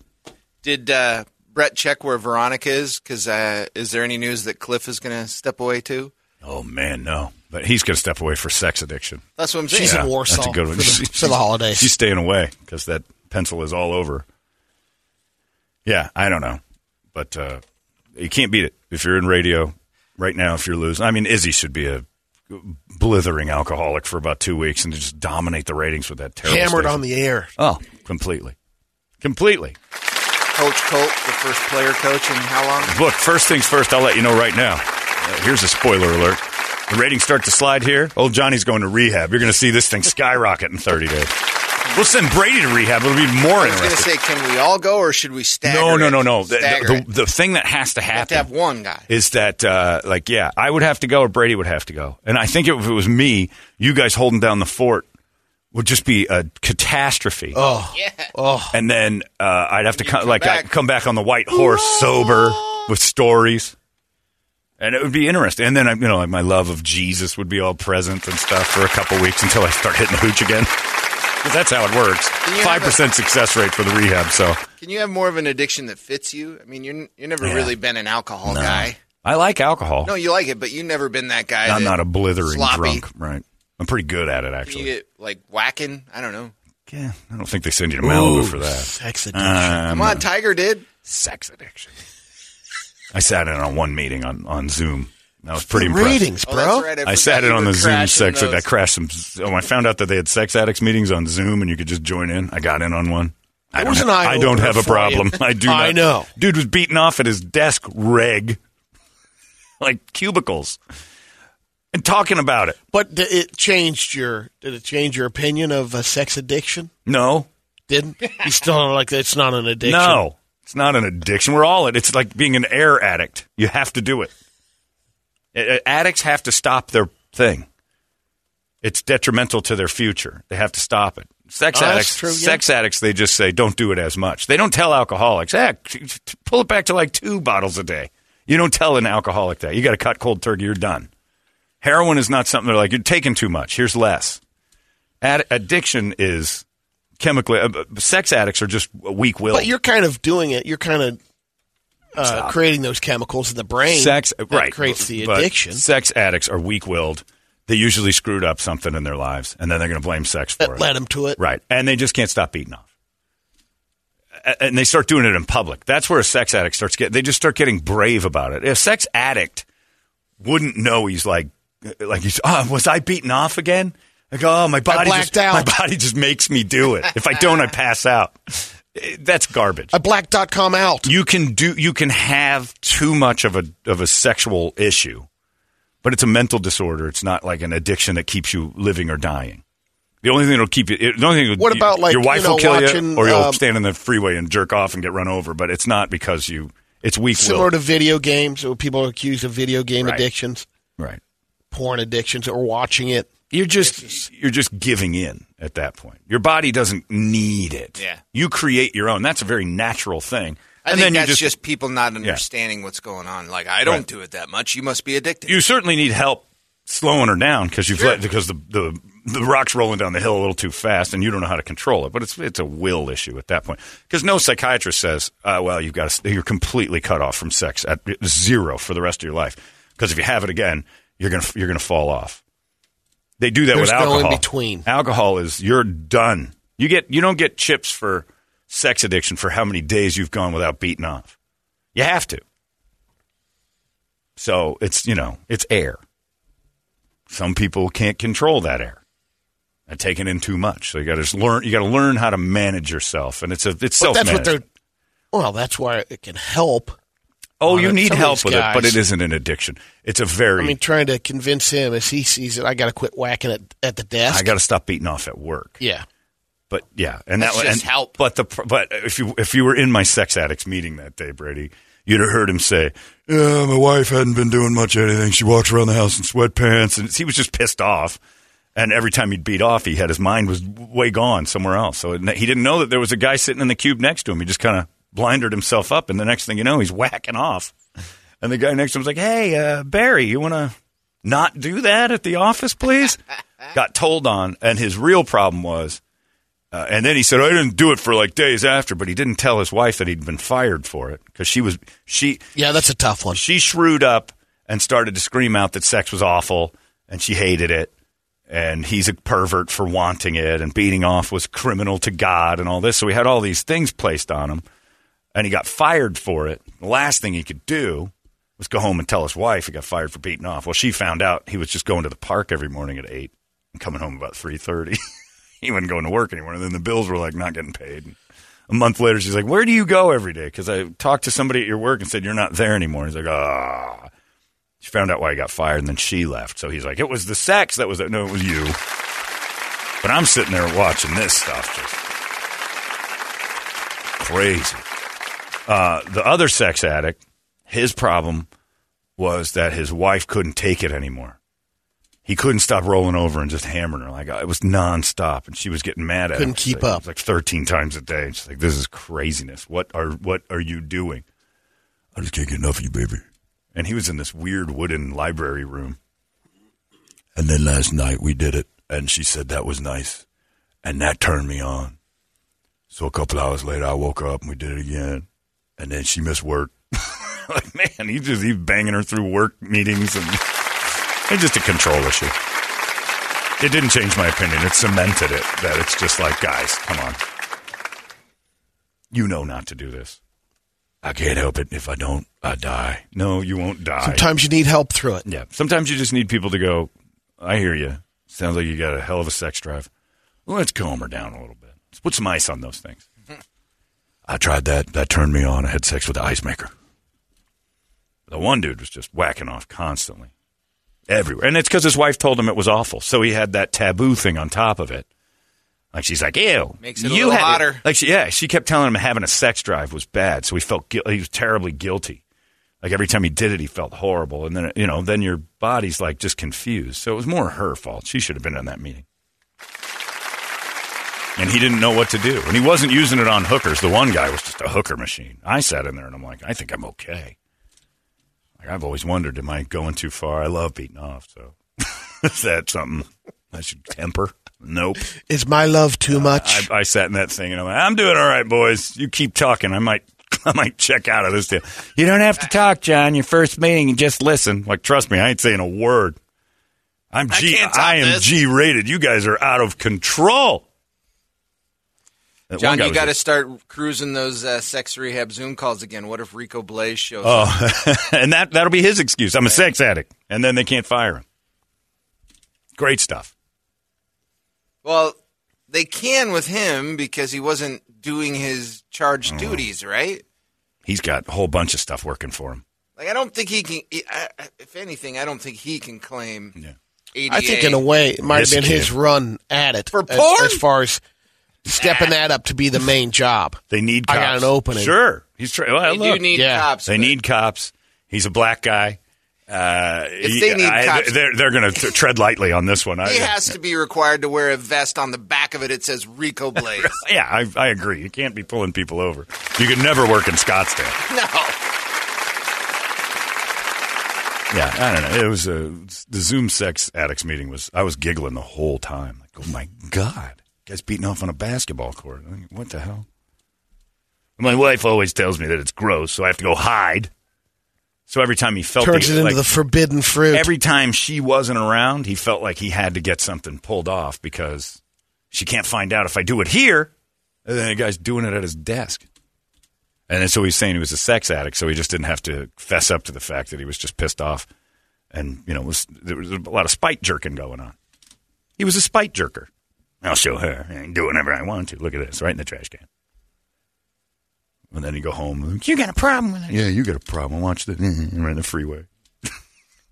Did uh, Brett check where Veronica is? Because uh, is there any news that Kliff is going to step away too? Oh, man, no. But he's going to step away for sex addiction. That's what I'm saying. She's in Yeah, Warsaw That's a good one. for the- She- for the holidays. She's staying away because that pencil is all over. Yeah, I don't know. But uh, you can't beat it. If you're in radio right now, if you're losing. I mean, Izzy should be a blithering alcoholic for about two weeks and just dominate the ratings with that terrible Hammered station. on the air. Oh, completely. Completely. Coach Colt, the first player coach in how long? Look, first things first, I'll let you know right now. Uh, here's a spoiler alert. The ratings start to slide here. Old Johnny's going to rehab. You're going to see this thing skyrocket in 30 days. We'll send Brady to rehab. It'll be more I was going to interesting. say, can we all go or should we stagger? No, no, no, no. The, Stagger the, the, the thing that has to You have to happen have one guy. is that, uh, like, yeah, I would have to go or Brady would have to go. And I think if it was me, you guys holding down the fort would just be a catastrophe. Oh, Yeah. oh. And then uh, I'd have to you come, come like I back. come back on the white horse, sober with stories, and it would be interesting. And then I, you know, like my love of Jesus would be all present and stuff for a couple weeks until I start hitting the hooch again. 'Cause that's how it works. Five percent success rate for the rehab. So Can you have more of an addiction that fits you? I mean, you're you're never Yeah. really been an alcohol no. guy. I like alcohol. No, you like it, but you've never been that guy. I'm that not a blithering sloppy. drunk, right? I'm pretty good at it, Can you actually. get like whacking? I don't know. yeah, I don't think they send you to Malibu for that. Sex addiction. Um, Come on, Tiger did. sex addiction. I sat in on one meeting on, on Zoom. I was pretty The impressed. ratings, Oh, bro. that's right. I forgot sat in on the Zoom crashing section. I crashed some. When I found out that they had sex addicts meetings on Zoom and you could just join in, I got in on one. I don't, was an ha- I don't have a problem. I do. I know. Dude was beaten off at his desk, reg, like cubicles, and talking about it. But did it changed your? Did it change your opinion of uh, sex addiction? No, Didn't you still like it's not an addiction? no, it's not an addiction. We're all it. It's like being an air addict. You have to do it. Addicts have to stop their thing. It's detrimental to their future. They have to stop it. Sex Oh, addicts, true, yeah. sex addicts, they just say don't do it as much. They don't tell alcoholics, "Ah, t- t- pull it back to like two bottles a day." You don't tell an alcoholic that. You got to cut cold turkey. You're done. Heroin is not something they're like you're taking too much. Here's less. Ad- addiction is chemically. Uh, sex addicts are just weak willed. But you're kind of doing it. You're kind of uh, creating those chemicals in the brain. sex right creates the but addiction. sex addicts are weak willed. They usually screwed up something in their lives, and then they're going to blame sex for that it. led them to it. Right, and they just can't stop beating off. And they start doing it in public. That's where a sex addict starts getting. They just start getting brave about it. A sex addict wouldn't know he's like, like he's. Oh, was I beaten off again? Like, oh, my body blacked just, out. My body just makes me do it. If I don't, I pass out. That's garbage I blacked dot com out. you can do you can have too much of a of a sexual issue, but it's a mental disorder. It's not like an addiction that keeps you living or dying. The only thing that'll keep you. The only thing. What about, like, your wife you know, will kill watching, you, or you'll um, stand in the freeway and jerk off and get run over. But it's not because you. It's weak Similar will. to video games, where people are accused of video game Right. addictions, right. porn addictions, or watching it. You're just you're just giving in at that point. Your body doesn't need it. Yeah. You create your own. That's a very natural thing. I and think then that's just, just, people not understanding what's going on. Like, I don't Right. do it that much. You must be addicted. you certainly need help slowing her down because you've Sure. let because the, the the rock's rolling down the hill a little too fast and you don't know how to control it. But it's it's a will issue at that point because no psychiatrist says, uh, "Well, you've got to, you're completely cut off from sex at zero for the rest of your life." Because if you have it again, you're gonna you're gonna fall off. They do that There's with no in alcohol. between. Alcohol is you're done. You get you don't get chips for sex addiction for how many days you've gone without beating off. You have to. So it's you know it's air. Some people can't control that air and taking in too much. So you got to learn. You got to learn how to manage yourself, and it's a it's self that's what they're. Well, that's why it can help. Oh, you it. need Some help with it, but it isn't an addiction. It's a very. I mean, trying to convince him as he sees it, I got to quit whacking it at the desk. I got to stop beating off at work. yeah. But yeah, and That's that just and, help. But the but if you if you were in my sex addicts meeting that day, Brady, you'd have heard him say, "Yeah, my wife hadn't been doing much of anything. She walks around the house in sweatpants," and he was just pissed off. And every time he'd beat off, he had his mind was way gone somewhere else. So it- he didn't know that there was a guy sitting in the cube next to him. He just kind of blinded himself up, and the next thing you know, he's whacking off. And the guy next to him was like, "Hey, uh, Barry, you want to not do that at the office, please?" Got told on, and his real problem was uh, and then he said, I didn't do it for like days after, but he didn't tell his wife that he'd been fired for it because she was she Yeah, that's a tough one. she shrewd up and started to scream out that sex was awful and she hated it and he's a pervert for wanting it and beating off was criminal to God and all this. So he had all these things placed on him and he got fired for it. The last thing he could do was go home and tell his wife he got fired for beating off. Well, she found out he was just going to the park every morning at eight and coming home about three thirty. he wasn't going to work anymore. And then the bills were like not getting paid. A month later, she's like, "Where do you go every day?" Because I talked to somebody at your work and said you're not there anymore. He's like, "Ah." She found out why he got fired, and then she left. So he's like, "It was the sex that was it. No, it was you." But I'm sitting there watching this stuff, just crazy. Uh, the other sex addict, his problem was that his wife couldn't take it anymore. He couldn't stop rolling over and just hammering her. Like it was nonstop, and she was getting mad at him. Couldn't keep Like, up. Like thirteen times a day. She's like, "This is craziness. What are what are you doing?" I just can't get enough of you, baby. And he was in this weird wooden library room. And then last night we did it, and she said that was nice, and that turned me on. So a couple hours later, I woke up and we did it again, and then she missed work. like man, he just he's banging her through work meetings and it's just a control issue. It didn't change my opinion. It cemented it that it's just like, guys, come on. You know not to do this. I can't help it. If I don't, I die. No, you won't die. Sometimes you need help through it. Yeah. Sometimes you just need people to go, I hear you. Sounds like you got a hell of a sex drive. Let's calm her down a little bit. Let's put some ice on those things. I tried that. That turned me on. I had sex with the ice maker. The one dude was just whacking off constantly. Everywhere. And it's because his wife told him it was awful. So he had that taboo thing on top of it. Like she's like, ew. Makes it a you little had hotter. Like, she, yeah, she kept telling him having a sex drive was bad. So he felt guil- he was terribly guilty. Like every time he did it, he felt horrible. And then, you know, then your body's like just confused. So it was more her fault. She should have been in that meeting. And he didn't know what to do. And he wasn't using it on hookers. The one guy was just a hooker machine. I sat in there and I'm like, I think I'm okay. Like I've always wondered, am I going too far? I love beating off. So is that something I should temper? Nope. Is my love too uh, much? I, I sat in that thing and I'm like, I'm doing all right, boys. You keep talking. I might, I might check out of this deal. You don't have to talk, John. Your first meeting, and just listen. Like, trust me, I ain't saying a word. I'm I G. can't I am. G rated. You guys are out of control. That John, you got to start cruising those uh, sex rehab Zoom calls again. What if Rico Blaze shows up? Oh, and that that'll be his excuse. I'm a sex addict, and then they can't fire him. Great stuff. Well, they can with him because he wasn't doing his charged Oh. duties, right? He's got a whole bunch of stuff working for him. Like I don't think he can. I, I- if anything, I don't think he can claim. Yeah. ADA. I think in a way it might This have been kid. his run at it For as, porn? as far as stepping that up to be the main job. They need. I Cops. got an opening. Sure, he's trying. Well, they look, do need yeah. cops. They but- need cops. He's a black guy. Uh, If they need I- cops- they're they're going to tread lightly on this one. I, He has to be required to wear a vest on the back of it. It says Rico Blaze. yeah, I, I agree. You can't be pulling people over. You could never work in Scottsdale. no. Yeah, I don't know. It was a the Zoom sex addicts meeting was. I was giggling the whole time. Like, oh my god, guy's beating off on a basketball court. What the hell? My wife always tells me that it's gross, so I have to go hide. So every time he felt Turns the, it into like, the forbidden fruit. every time she wasn't around, he felt like he had to get something pulled off because She can't find out if I do it here. And then the guy's doing it at his desk. And then so he's saying he was a sex addict, so he just didn't have to fess up to the fact that he was just pissed off. And, you know, was, there was a lot of spite jerking going on. He was a spite jerker. I'll show her. I can do whatever I want to. Look at this, right in the trash can. And then you go home. You got a problem with it? Yeah, you got a problem. Watch the right in the freeway.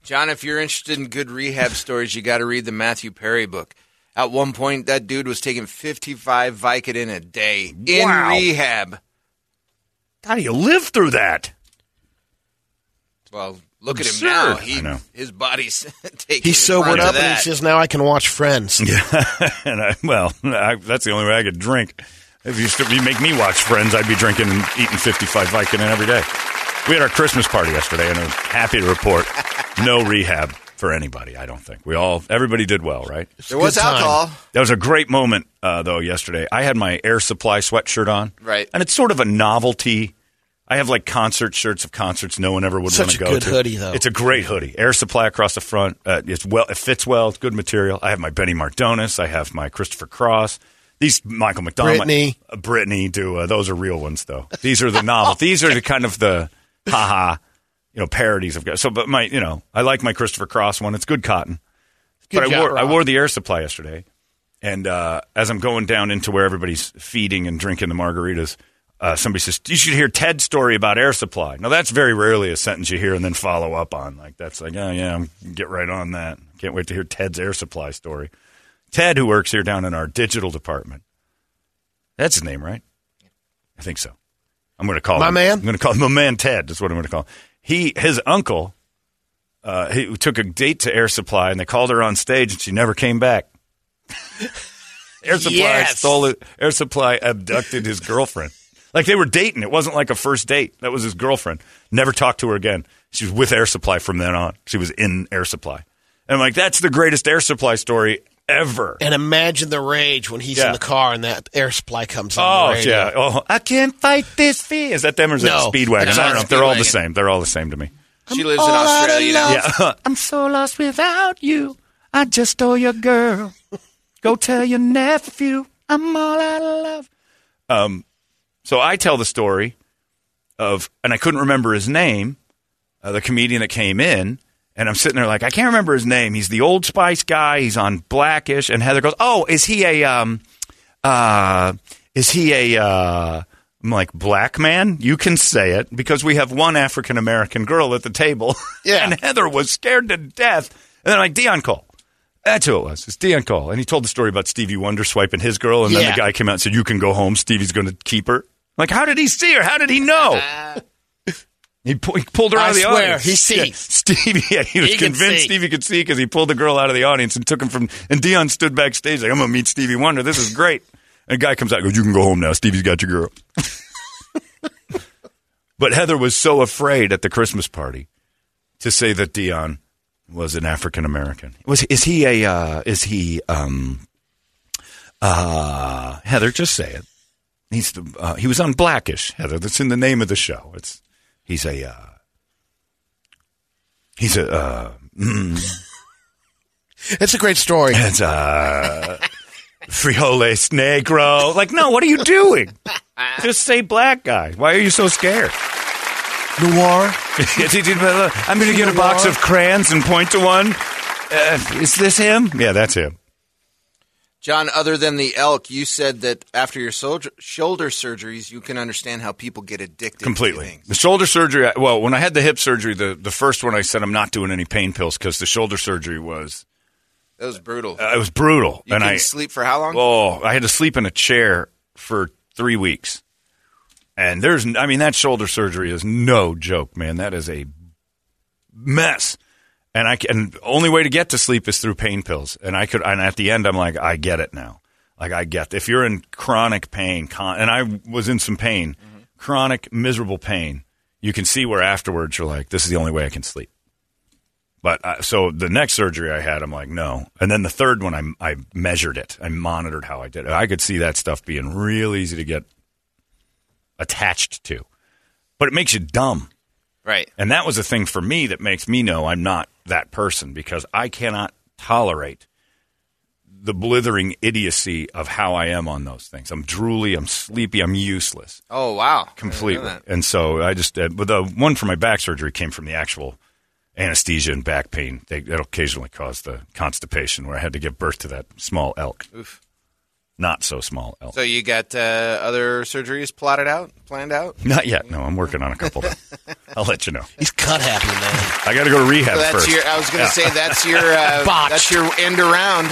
John, if you're interested in good rehab stories, you got to read the Matthew Perry book. At one point, that dude was taking 55 Vicodin a day in Wow. rehab. How do you live through that? Well, look at him Absurd. now. He, I know. His body's taking. He's the sobered brunt of up and he says, "Now I can watch Friends." Yeah, and I, well, I, that's the only way I could drink. If you, if you make me watch Friends, I'd be drinking and eating 55 Vicodin every day. We had our Christmas party yesterday, and I'm happy to report no rehab for anybody. I don't think we all everybody did well, right? There was time. alcohol. That was a great moment, uh, though. Yesterday, I had my Air Supply sweatshirt on, Right. and it's sort of a novelty. I have like concert shirts of concerts no one ever would want to go to. Such a go good hoodie, though. It's a great hoodie. Air Supply across the front. Uh, it's well, it fits well. It's good material. I have my Benny Mardones. I have my Christopher Cross. These Michael McDonald, Brittany. uh, Brittany do. Uh, those are real ones, though. These are the novel. These are the kind of the haha, you know, parodies of guys. So, but my, you know, I like my Christopher Cross one. It's good cotton. Good but I job, wore I wore the Air Supply yesterday, and uh, as I'm going down into where everybody's feeding and drinking the margaritas, uh, somebody says, "You should hear Ted's story about Air Supply." Now that's very rarely a sentence you hear and then follow up on. Like that's like, oh yeah, I'm get right on that. Can't wait to hear Ted's Air Supply story. Ted, who works here down in our digital department, that's his name, right? I think so. I'm going to call My him. man? I'm going to call him my man Ted. That's what I'm going to call. Him. He, his uncle, uh, he took a date to Air Supply, and they called her on stage, and she never came back. Air Supply Yes. stole it. Air Supply abducted his girlfriend. Like they were dating. It wasn't like a first date. That was his girlfriend. Never talked to her again. She was with Air Supply from then on. She was in Air Supply. And I'm like, that's the greatest Air Supply story ever. And imagine the rage when he's Yeah. in the car and that air supply comes on. Oh the yeah. Oh, I can't fight this fear. Is that them or is that No, Speedwagon? it's I don't know. They're all the same. They're all the same to me. She lives in Australia now. Yeah. I'm so lost without you. I just stole your girl. Go tell your nephew I'm all out of love. Um, so I tell the story of, and I couldn't remember his name, uh, the comedian that came in, and I'm sitting there like I can't remember his name. He's the Old Spice guy. He's on Blackish, and Heather goes, "Oh, is he a um, uh, is he a uh?" I'm like, black man? You can say it because we have one African American girl at the table. Yeah. and Heather was scared to death. And then I'm like, Deon Cole. That's who it was. It's Deon Cole. And he told the story about Stevie Wonder swiping his girl. And then the guy came out and said, You can go home. Stevie's going to keep her. Like, how did he see her? How did he know? He, pu- he pulled her out I of the swear, audience. he sees. Yeah, Stevie, yeah, he was He convinced. Stevie could see because he pulled the girl out of the audience and took him from. And Deon stood backstage like, "I'm gonna meet Stevie Wonder. This is great." And a guy comes out, goes, "You can go home now. Stevie's got your girl." but Heather was so afraid at the Christmas party to say that Deon was an African American. Was is he a? Uh, is he? Um, uh, Heather, just say it. He's the, uh, he was on Blackish, Heather. That's in the name of the show. It's he's a uh, he's a uh, It's a great story. it's a frijoles negro. Like, no, what are you doing? Just say black guy. Why are you so scared? Noir. I'm going to get a box of crayons and point to one. Uh, is this him? Yeah, that's him. John, other than the elk, you said that after your soldier, shoulder surgeries, you can understand how people get addicted Completely. The shoulder surgery, well, when I had the hip surgery, the, the first one I said I'm not doing any pain pills because the shoulder surgery was, That was brutal. uh, it was brutal. you and I, sleep for how long? Oh, I had to sleep in a chair for three weeks. And there's, I mean, that shoulder surgery is no joke, man. That is a mess. And I can, only way to get to sleep is through pain pills. And I could, and at the end, I'm like, I get it now. Like, I get, if you're in chronic pain, con, and I was in some pain, chronic, miserable pain, you can see where afterwards you're like, this is the only way I can sleep. But uh, so the next surgery I had, I'm like, no. And then the third one, I, I measured it. I monitored how I did it. I could see that stuff being real easy to get attached to. But it makes you dumb. Right. And that was a thing for me that makes me know I'm not that person because I cannot tolerate the blithering idiocy of how I am on those things. I'm drooly, I'm sleepy, I'm useless Oh wow, I didn't know completely. And so I just, uh, but the one for my back surgery came from the actual anesthesia and back pain. They, that occasionally caused the constipation where I had to give birth to that small elk. Oof. Not so small elk. So you got uh, other surgeries plotted out, planned out? Not yet. No, I'm working on a couple. I'll let you know. He's cut happy, man. I got to go to rehab So that's first. your. I was going to say that's your. Uh, that's your end around.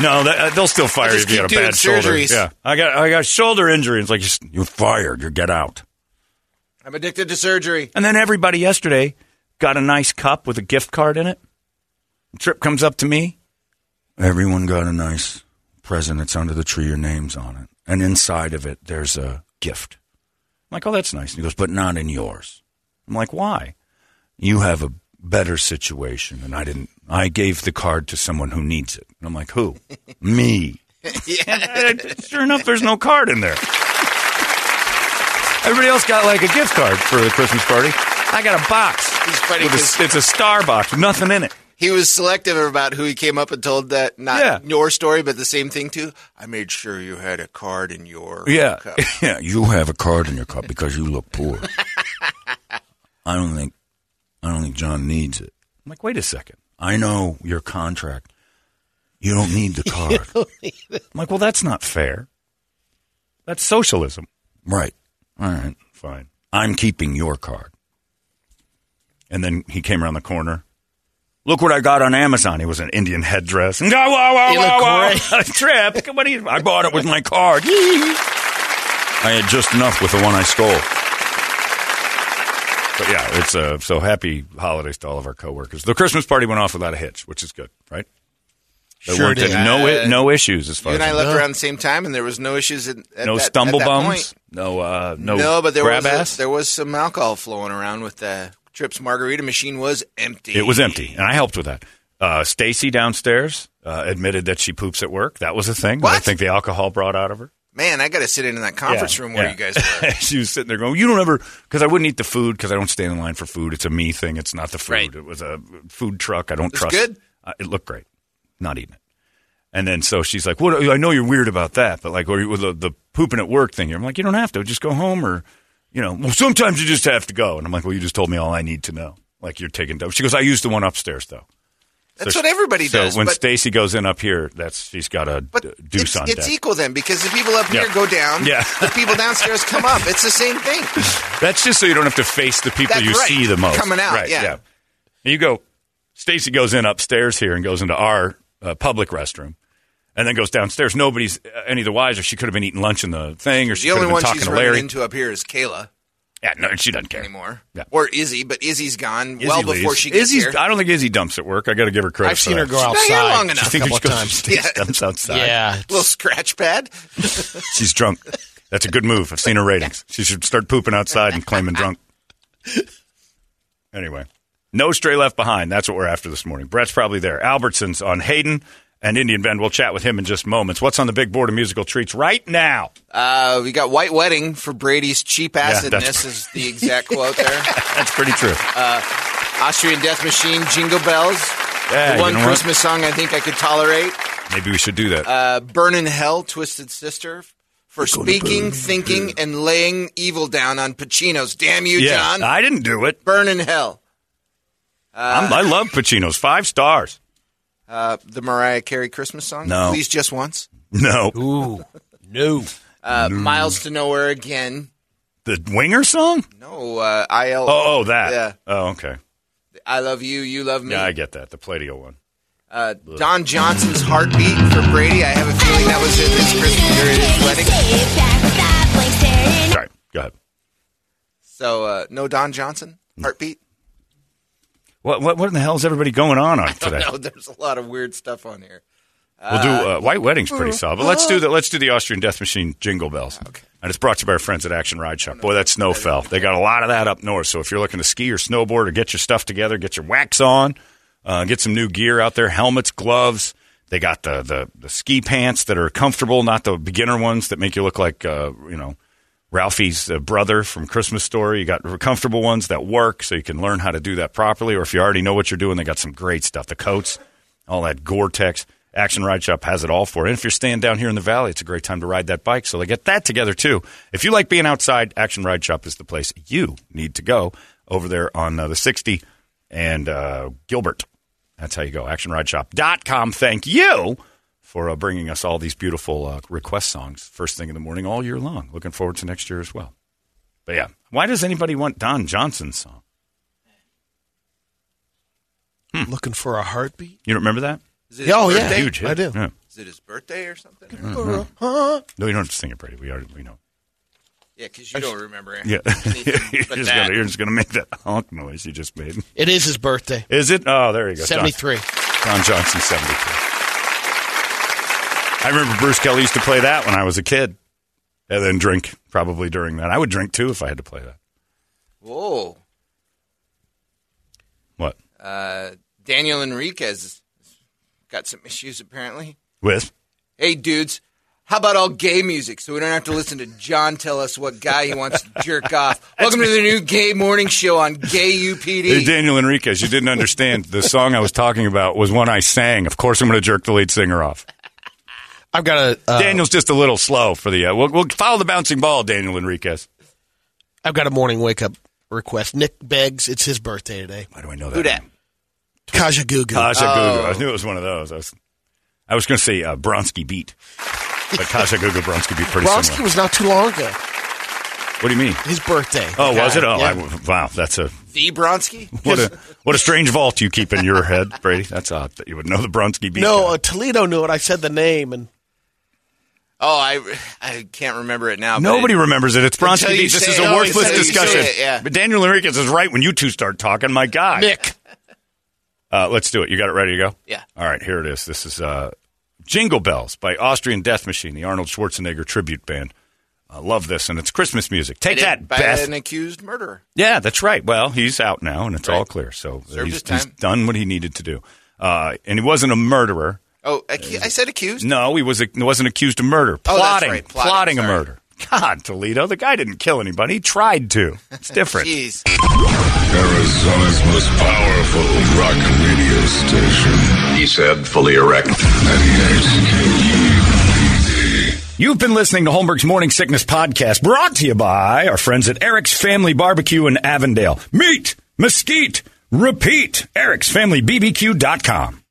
No, that, uh, they'll still fire you if you got a keep doing bad shoulder. Yeah, I got I got shoulder injury. It's like you're, you're fired. You get out. I'm addicted to surgery. And then everybody yesterday got a nice cup with a gift card in it. Trip comes up to me. Everyone got a nice present. It's under the tree. Your name's on it, and inside of it, there's a gift. I'm like, oh, that's nice. And he goes, but not in yours. I'm like, why? You have a better situation, and I didn't. I gave the card to someone who needs it. And I'm like, who? me. Sure enough, there's no card in there. Everybody else got like a gift card for the Christmas party. I got a box. It's funny a, it's a star box nothing in it. He was selective about who he came up and told that not Yeah. your story, but the same thing too. I made sure you had a card in your Yeah, cup. yeah. You have a card in your cup because you look poor. I don't think, I don't think John needs it. I'm like, wait a second. I know your contract. You don't need the card. I'm like, well, that's not fair. That's socialism. Right. All right. Fine. I'm keeping your card. And then he came around the corner. Look what I got on Amazon. He was an Indian headdress. And, wow, wow, wow, wow, wow. Trip. What do you, I bought it with my card. I had just enough with the one I stole. But yeah, it's uh, so happy holidays to all of our coworkers. The Christmas party went off without a hitch, which is good, right? There Sure did. no Uh, no issues as far You far and I as left around the same time, and there was no issues. At, at no that, stumble at that bums, point. no uh, no No, but there grab was a- there was some alcohol flowing around with the Trips margarita machine was empty. It was empty, and I helped with that. Uh, Stacy downstairs uh, admitted that she poops at work. That was a thing. that I think the alcohol brought out of her. Man, I got to sit in that conference Yeah, room where yeah. you guys were. she was sitting there going, "You don't ever," because I wouldn't eat the food because I don't stand in line for food. It's a me thing. It's not the food. Right. It was a food truck. I don't was trust. good? Uh, it looked great. Not eating it. And then so she's like, "What? I know you're weird about that, but like, or with the, the pooping at work thing." I'm like, "You don't have to. Just go home, or you know, well, sometimes you just have to go." And I'm like, "Well, you just told me all I need to know. Like, you're taking dope." She goes, "I used the one upstairs though." That's So what everybody so does. when but Stacy goes in up here, that's she's got a but d- deuce it's, on it's deck. equal then because the people up here Yeah. go down. Yeah. the people downstairs come up. It's the same thing. That's just so you don't have to face the people That's you right. see the most. Coming out, right? yeah. And you go. Stacy goes in upstairs here and goes into our uh, public restroom, and then goes downstairs. Nobody's uh, any the wiser. She could have been eating lunch in the thing, or she The could only have been one talking she's to running Larry. into up here is Kayla yeah, no, she doesn't care anymore, Yeah. or Izzy. But Izzy's gone Izzy well before leaves. she gets Izzy's, here. I don't think Izzy dumps at work. I got to give her credit. I've for seen her that. go not here outside long enough. a I think couple she goes times. stays Yeah. dumps outside. Yeah, little scratch pad. She's drunk. That's a good move. I've seen her ratings. She should start pooping outside and claiming drunk. Anyway, no stray left behind. That's what we're after this morning. Brett's probably there. Albertson's on Hayden and Indian Bend. We'll chat with him in just moments. What's on the big board of musical treats right now? Uh, we got White Wedding for Brady's cheap that's- acidness is the exact quote there. That's pretty true. Austrian Death Machine, Jingle Bells. Yeah, the one you know what? Christmas song I think I could tolerate. Maybe we should do that. Uh, Burn in Hell, Twisted Sister. For speaking, thinking, and laying evil down on Pacino's. Damn you, yeah, John. I didn't do it. Burn in Hell. I'm, I love Pacino's. Five stars. Uh, the Mariah Carey Christmas song. No. Please Just Once. No. Ooh, no. Uh, Miles to Nowhere Again. The Winger song? No, uh, IL. Oh, oh, that. Yeah. Oh, okay. I Love You, You Love Me. Yeah, I get that. The Pladio one. Uh, Don Johnson's Heartbeat for Brady. I have a feeling that was at his Christmas or at his wedding. Sorry. Go ahead. So, uh, no Don Johnson? Heartbeat? What, what, what in the hell is everybody going on on today? No, there's a lot of weird stuff on here. We'll do uh, White Wedding's pretty solid, but let's do the let's do the Austrian Death Machine Jingle Bells. Okay. And it's brought to you by our friends at Action Ride Shop. Boy, that snow fell. They got a lot of that up north. So if you're looking to ski or snowboard or get your stuff together, get your wax on, uh, get some new gear out there, helmets, gloves. They got the, the the ski pants that are comfortable, not the beginner ones that make you look like uh, you know Ralphie's uh, brother from Christmas Story. You got comfortable ones that work, so you can learn how to do that properly. Or if you already know what you're doing, they got some great stuff. The coats, all that Gore-Tex. Action Ride Shop has it all for you. And if you're staying down here in the valley, it's a great time to ride that bike. So they get that together too. If you like being outside, Action Ride Shop is the place you need to go over there on uh, the 60 and uh, Gilbert. That's how you go. ActionRideShop.com. Thank you for uh, bringing us all these beautiful uh, request songs first thing in the morning all year long. Looking forward to next year as well. But yeah, why does anybody want Don Johnson's song? Looking for a heartbeat. You don't remember that? Is it Oh, yeah. Huge hit. I do. Yeah. Is it his birthday or something? No, you don't have to sing it, Brady. We already we know. Yeah, because you don't remember Yeah, you're, just gonna, you're just gonna make that honk noise you just made. It is his birthday. Is it? Oh, there you go. Don- 73. Don Johnson, 73. I remember Bruce Kelly used to play that when I was a kid, and then drink probably during that. I would drink too if I had to play that. Whoa. What Uh, Daniel Enriquez got some issues apparently. with? Hey, dudes, how about all gay music so we don't have to listen to John tell us what guy he wants to jerk off? Welcome to the new gay morning show on Gay UPD. Hey, Daniel Enriquez, you didn't understand. the song I was talking about was one I sang. Of course, I'm going to jerk the lead singer off. I've got a. Uh, Daniel's just a little slow for the. Uh, we'll, we'll follow the bouncing ball, Daniel Enriquez. I've got a morning wake up request. Nick Beggs. It's his birthday today. Why do I know that? Who dat? name? Kajagoogoo. Kasha Oh. Gugu. I knew it was one of those. I was, I was going to say uh, Bronski Beat, but Kajagoogoo Bronski Beat pretty Bronski similar. was not too long ago. What do you mean? His birthday. Oh, was it? Oh, Yeah. I, wow, that's a The Bronski? what a what a strange vault you keep in your head, Brady. That's odd that you would know the Bronski Beat. no, uh, Toledo knew it. I said the name, and Oh, I, I can't remember it now. Nobody it- remembers it. It's Bronski Beat. This is it. a Oh, worthless discussion. it, yeah. But Daniel Enriquez is right when you two start talking. My God, Nick. Uh, let's do it. You got it ready to go? Yeah. All right, here it is. This is uh, Jingle Bells by Austrian Death Machine, the Arnold Schwarzenegger tribute band. I love this, and it's Christmas music. Take that, by Beth. an accused murderer. Yeah, that's right. Well, he's out now, and it's all clear. So he's, he's done what he needed to do. Uh, and he wasn't a murderer. Oh, acu- I said accused? No, he was he wasn't accused of murder. Oh, that's Plotting, right. Plotting, plotting a murder. God, Toledo, the guy didn't kill anybody. He tried to. It's different. Jeez. Arizona's most powerful rock radio station. He said, fully erect. 98 You've been listening to Holmberg's Morning Sickness Podcast, brought to you by our friends at Eric's Family Barbecue in Avondale. Meet, mesquite, repeat. Eric'sFamilyBBQ.com.